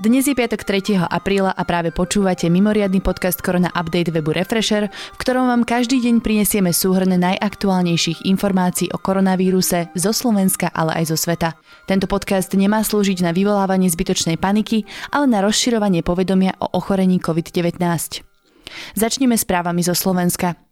Dnes je piatok 3. apríla a práve počúvate mimoriadny podcast Korona Update webu Refresher, v ktorom vám každý deň prinesieme súhrn najaktuálnejších informácií o koronavíruse zo Slovenska, ale aj zo sveta. Tento podcast nemá slúžiť na vyvolávanie zbytočnej paniky, ale na rozširovanie povedomia o ochorení COVID-19. Začneme správami zo Slovenska.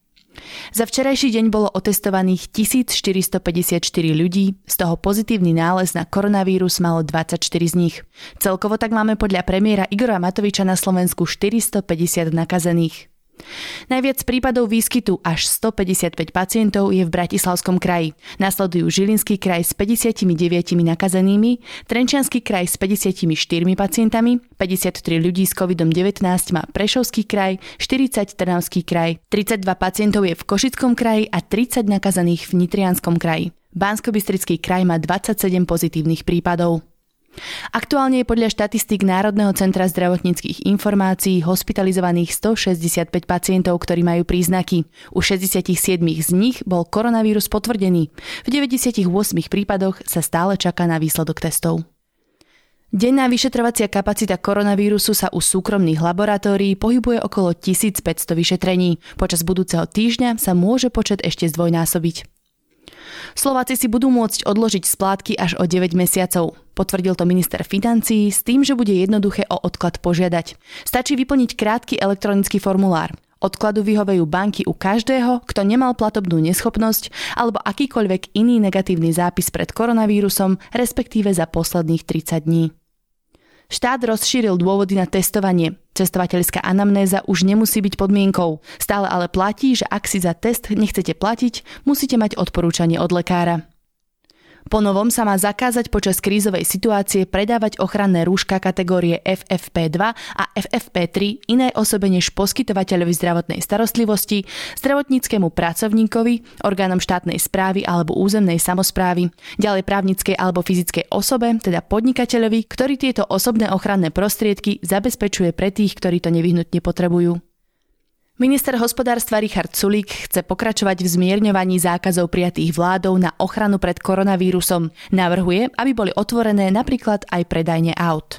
Za včerajší deň bolo otestovaných 1454 ľudí, z toho pozitívny nález na koronavírus malo 24 z nich. Celkovo tak máme podľa premiéra Igora Matoviča na Slovensku 450 nakazených. Najviac prípadov výskytu až 155 pacientov je v Bratislavskom kraji. Nasledujú Žilinský kraj s 59 nakazenými, Trenčianský kraj s 54 pacientami, 53 ľudí s COVID-19 má Prešovský kraj, 40 Trnavský kraj, 32 pacientov je v Košickom kraji a 30 nakazených v Nitrianskom kraji. bansko kraj má 27 pozitívnych prípadov. Aktuálne je podľa štatistík Národného centra zdravotníckých informácií hospitalizovaných 165 pacientov, ktorí majú príznaky. U 67 z nich bol koronavírus potvrdený. V 98 prípadoch sa stále čaká na výsledok testov. Denná vyšetrovacia kapacita koronavírusu sa u súkromných laboratórií pohybuje okolo 1500 vyšetrení. Počas budúceho týždňa sa môže počet ešte zdvojnásobiť. Slováci si budú môcť odložiť splátky až o 9 mesiacov. Potvrdil to minister financií s tým, že bude jednoduché o odklad požiadať. Stačí vyplniť krátky elektronický formulár. Odkladu vyhovejú banky u každého, kto nemal platobnú neschopnosť alebo akýkoľvek iný negatívny zápis pred koronavírusom, respektíve za posledných 30 dní. Štát rozšíril dôvody na testovanie. Cestovateľská anamnéza už nemusí byť podmienkou. Stále ale platí, že ak si za test nechcete platiť, musíte mať odporúčanie od lekára. Po novom sa má zakázať počas krízovej situácie predávať ochranné rúška kategórie FFP2 a FFP3 inej osobe než poskytovateľovi zdravotnej starostlivosti, zdravotníckému pracovníkovi, orgánom štátnej správy alebo územnej samozprávy, ďalej právnickej alebo fyzickej osobe, teda podnikateľovi, ktorý tieto osobné ochranné prostriedky zabezpečuje pre tých, ktorí to nevyhnutne potrebujú. Minister hospodárstva Richard Sulík chce pokračovať v zmierňovaní zákazov prijatých vládou na ochranu pred koronavírusom. Navrhuje, aby boli otvorené napríklad aj predajne aut.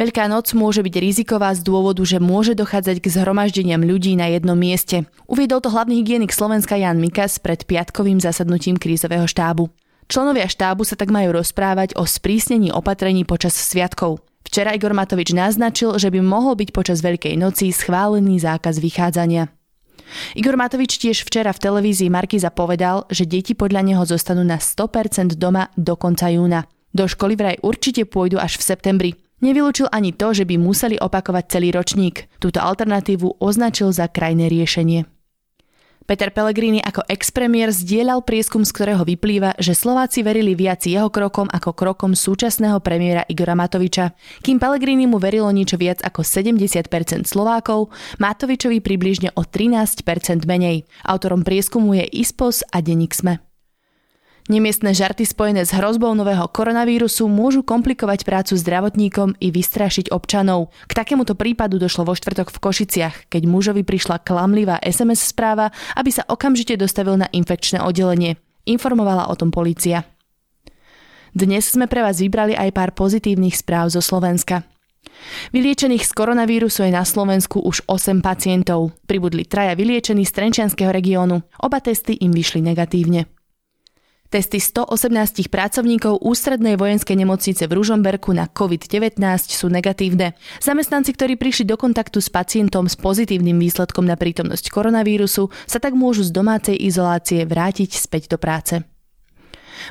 Veľká noc môže byť riziková z dôvodu, že môže dochádzať k zhromaždeniam ľudí na jednom mieste. Uviedol to hlavný hygienik Slovenska Jan Mikas pred piatkovým zasadnutím krízového štábu. Členovia štábu sa tak majú rozprávať o sprísnení opatrení počas sviatkov. Včera Igor Matovič naznačil, že by mohol byť počas Veľkej noci schválený zákaz vychádzania. Igor Matovič tiež včera v televízii Markiza povedal, že deti podľa neho zostanú na 100% doma do konca júna. Do školy vraj určite pôjdu až v septembri. Nevylúčil ani to, že by museli opakovať celý ročník. Túto alternatívu označil za krajné riešenie. Peter Pellegrini ako ex-premiér zdieľal prieskum, z ktorého vyplýva, že Slováci verili viac jeho krokom ako krokom súčasného premiéra Igora Matoviča. Kým Pellegrini mu verilo niečo viac ako 70% Slovákov, Matovičovi približne o 13% menej. Autorom prieskumu je ISPOS a Denik Sme. Nemiestne žarty spojené s hrozbou nového koronavírusu môžu komplikovať prácu zdravotníkom i vystrašiť občanov. K takémuto prípadu došlo vo štvrtok v Košiciach, keď mužovi prišla klamlivá SMS správa, aby sa okamžite dostavil na infekčné oddelenie. Informovala o tom polícia. Dnes sme pre vás vybrali aj pár pozitívnych správ zo Slovenska. Vyliečených z koronavírusu je na Slovensku už 8 pacientov. Pribudli traja vyliečení z Trenčianského regiónu. Oba testy im vyšli negatívne. Testy 118 pracovníkov ústrednej vojenskej nemocnice v Ružomberku na COVID-19 sú negatívne. Zamestnanci, ktorí prišli do kontaktu s pacientom s pozitívnym výsledkom na prítomnosť koronavírusu, sa tak môžu z domácej izolácie vrátiť späť do práce.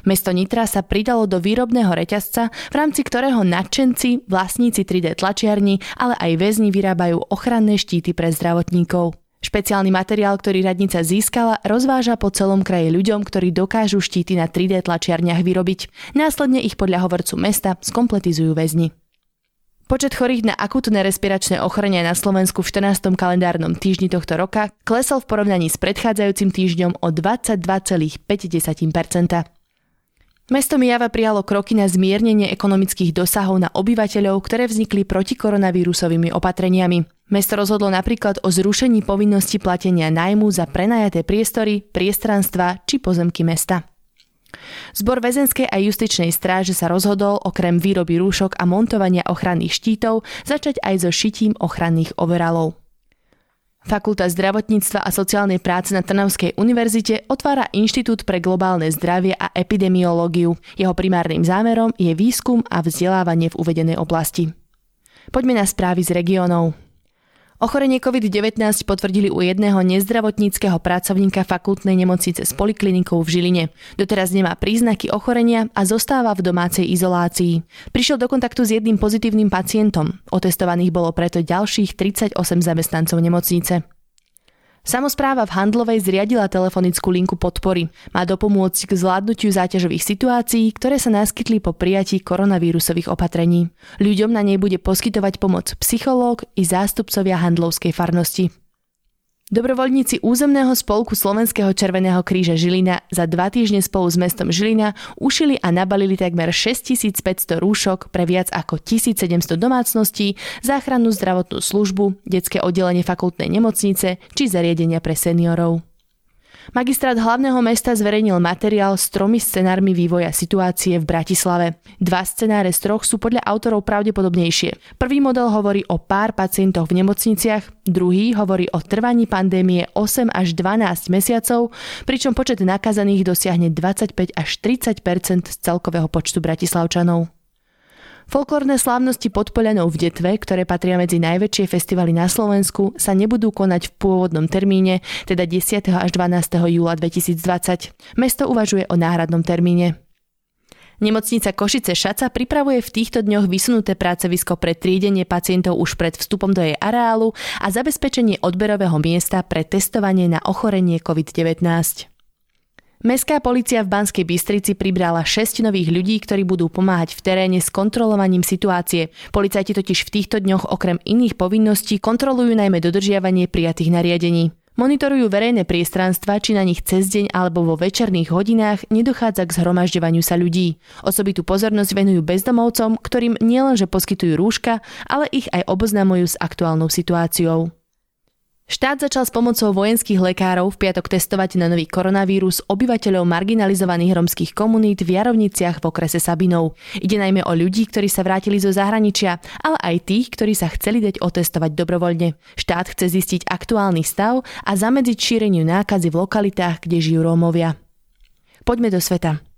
Mesto Nitra sa pridalo do výrobného reťazca, v rámci ktorého nadšenci, vlastníci 3D tlačiarní, ale aj väzni vyrábajú ochranné štíty pre zdravotníkov. Špeciálny materiál, ktorý radnica získala, rozváža po celom kraji ľuďom, ktorí dokážu štíty na 3D tlačiarniach vyrobiť. Následne ich podľa hovorcu mesta skompletizujú väzni. Počet chorých na akutné respiračné ochorenia na Slovensku v 14. kalendárnom týždni tohto roka klesol v porovnaní s predchádzajúcim týždňom o 22,5%. Mesto Mijava prijalo kroky na zmiernenie ekonomických dosahov na obyvateľov, ktoré vznikli protikoronavirusovými opatreniami. Mesto rozhodlo napríklad o zrušení povinnosti platenia nájmu za prenajaté priestory, priestranstva či pozemky mesta. Zbor väzenskej a justičnej stráže sa rozhodol okrem výroby rúšok a montovania ochranných štítov začať aj so šitím ochranných overalov. Fakulta zdravotníctva a sociálnej práce na Trnavskej univerzite otvára Inštitút pre globálne zdravie a epidemiológiu. Jeho primárnym zámerom je výskum a vzdelávanie v uvedenej oblasti. Poďme na správy z regiónov. Ochorenie COVID-19 potvrdili u jedného nezdravotníckého pracovníka fakultnej nemocnice s poliklinikou v Žiline. Doteraz nemá príznaky ochorenia a zostáva v domácej izolácii. Prišiel do kontaktu s jedným pozitívnym pacientom. Otestovaných bolo preto ďalších 38 zamestnancov nemocnice. Samozpráva v Handlovej zriadila telefonickú linku podpory. Má dopomôcť k zvládnutiu záťažových situácií, ktoré sa naskytli po prijatí koronavírusových opatrení. Ľuďom na nej bude poskytovať pomoc psychológ i zástupcovia handlovskej farnosti. Dobrovoľníci územného spolku Slovenského Červeného kríža Žilina za dva týždne spolu s mestom Žilina ušili a nabalili takmer 6500 rúšok pre viac ako 1700 domácností, záchrannú zdravotnú službu, detské oddelenie fakultnej nemocnice či zariadenia pre seniorov. Magistrát hlavného mesta zverejnil materiál s tromi scenármi vývoja situácie v Bratislave. Dva scenáre z troch sú podľa autorov pravdepodobnejšie. Prvý model hovorí o pár pacientoch v nemocniciach, druhý hovorí o trvaní pandémie 8 až 12 mesiacov, pričom počet nakazaných dosiahne 25 až 30 z celkového počtu bratislavčanov. Folklórne slávnosti pod Polianou v Detve, ktoré patria medzi najväčšie festivaly na Slovensku, sa nebudú konať v pôvodnom termíne, teda 10. až 12. júla 2020. Mesto uvažuje o náhradnom termíne. Nemocnica Košice Šaca pripravuje v týchto dňoch vysunuté pracovisko pre triedenie pacientov už pred vstupom do jej areálu a zabezpečenie odberového miesta pre testovanie na ochorenie COVID-19. Mestská policia v Banskej Bystrici pribrala 6 nových ľudí, ktorí budú pomáhať v teréne s kontrolovaním situácie. Policajti totiž v týchto dňoch okrem iných povinností kontrolujú najmä dodržiavanie prijatých nariadení. Monitorujú verejné priestranstva, či na nich cez deň alebo vo večerných hodinách nedochádza k zhromažďovaniu sa ľudí. Osobitú pozornosť venujú bezdomovcom, ktorým nielenže poskytujú rúška, ale ich aj oboznamujú s aktuálnou situáciou. Štát začal s pomocou vojenských lekárov v piatok testovať na nový koronavírus obyvateľov marginalizovaných romských komunít v Jarovniciach v okrese Sabinov. Ide najmä o ľudí, ktorí sa vrátili zo zahraničia, ale aj tých, ktorí sa chceli dať otestovať dobrovoľne. Štát chce zistiť aktuálny stav a zamedziť šíreniu nákazy v lokalitách, kde žijú Rómovia. Poďme do sveta.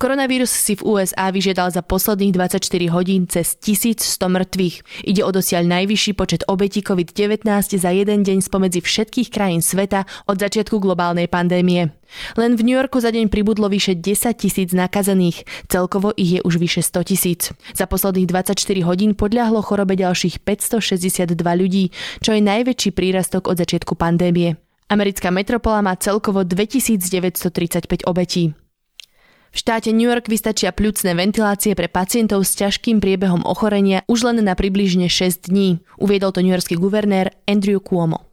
Koronavírus si v USA vyžiadal za posledných 24 hodín cez 1100 mŕtvych. Ide o dosiaľ najvyšší počet obetí COVID-19 za jeden deň spomedzi všetkých krajín sveta od začiatku globálnej pandémie. Len v New Yorku za deň pribudlo vyše 10 tisíc nakazených, celkovo ich je už vyše 100 tisíc. Za posledných 24 hodín podľahlo chorobe ďalších 562 ľudí, čo je najväčší prírastok od začiatku pandémie. Americká metropola má celkovo 2935 obetí. V štáte New York vystačia pľucné ventilácie pre pacientov s ťažkým priebehom ochorenia už len na približne 6 dní, uviedol to newyorský guvernér Andrew Cuomo.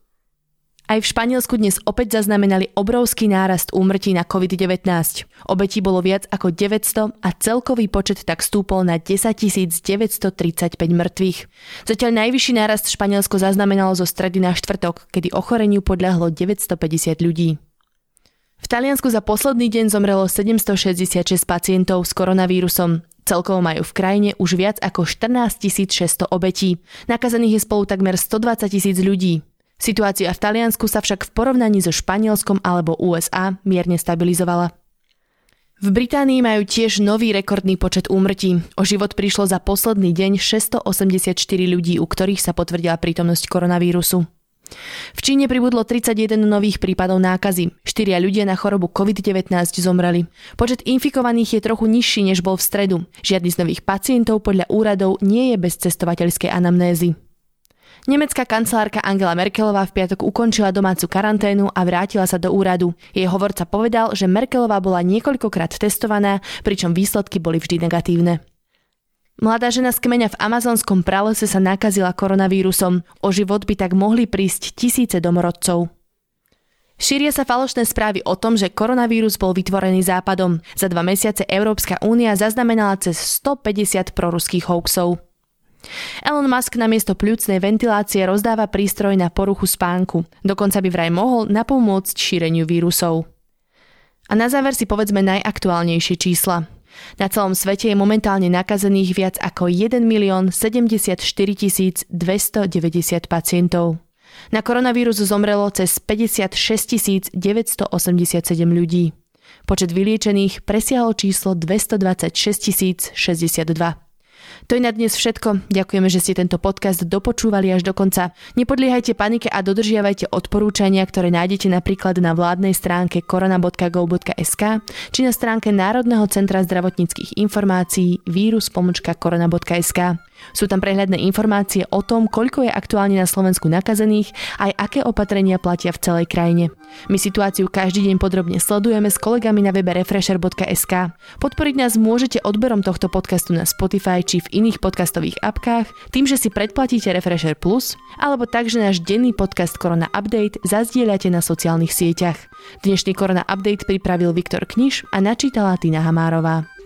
Aj v Španielsku dnes opäť zaznamenali obrovský nárast úmrtí na COVID-19. Obetí bolo viac ako 900 a celkový počet tak stúpol na 10 935 mŕtvych. Zatiaľ najvyšší nárast Španielsko zaznamenalo zo stredy na štvrtok, kedy ochoreniu podľahlo 950 ľudí. V Taliansku za posledný deň zomrelo 766 pacientov s koronavírusom. Celkovo majú v krajine už viac ako 14 600 obetí. Nakazených je spolu takmer 120 tisíc ľudí. Situácia v Taliansku sa však v porovnaní so Španielskom alebo USA mierne stabilizovala. V Británii majú tiež nový rekordný počet úmrtí. O život prišlo za posledný deň 684 ľudí, u ktorých sa potvrdila prítomnosť koronavírusu. V Číne pribudlo 31 nových prípadov nákazy. Štyria ľudia na chorobu COVID-19 zomreli. Počet infikovaných je trochu nižší, než bol v stredu. Žiadny z nových pacientov podľa úradov nie je bez cestovateľskej anamnézy. Nemecká kancelárka Angela Merkelová v piatok ukončila domácu karanténu a vrátila sa do úradu. Jej hovorca povedal, že Merkelová bola niekoľkokrát testovaná, pričom výsledky boli vždy negatívne. Mladá žena z kmeňa v amazonskom pralese sa nakazila koronavírusom. O život by tak mohli prísť tisíce domorodcov. Šíria sa falošné správy o tom, že koronavírus bol vytvorený západom. Za dva mesiace Európska únia zaznamenala cez 150 proruských hoaxov. Elon Musk namiesto pľúcnej ventilácie rozdáva prístroj na poruchu spánku. Dokonca by vraj mohol napomôcť šíreniu vírusov. A na záver si povedzme najaktuálnejšie čísla. Na celom svete je momentálne nakazených viac ako 1 milión 74 290 pacientov. Na koronavírus zomrelo cez 56 987 ľudí. Počet vyliečených presiahol číslo 226 062. To je na dnes všetko. Ďakujeme, že ste tento podcast dopočúvali až do konca. Nepodliehajte panike a dodržiavajte odporúčania, ktoré nájdete napríklad na vládnej stránke korona.gov.sk či na stránke Národného centra zdravotníckých informácií vírus.korona.sk. Sú tam prehľadné informácie o tom, koľko je aktuálne na Slovensku nakazených, aj aké opatrenia platia v celej krajine. My situáciu každý deň podrobne sledujeme s kolegami na webe refresher.sk. Podporiť nás môžete odberom tohto podcastu na Spotify či v iných podcastových apkách, tým, že si predplatíte Refresher Plus, alebo tak, že náš denný podcast Korona Update zazdieľate na sociálnych sieťach. Dnešný Korona Update pripravil Viktor Kniž a načítala Tina Hamárová.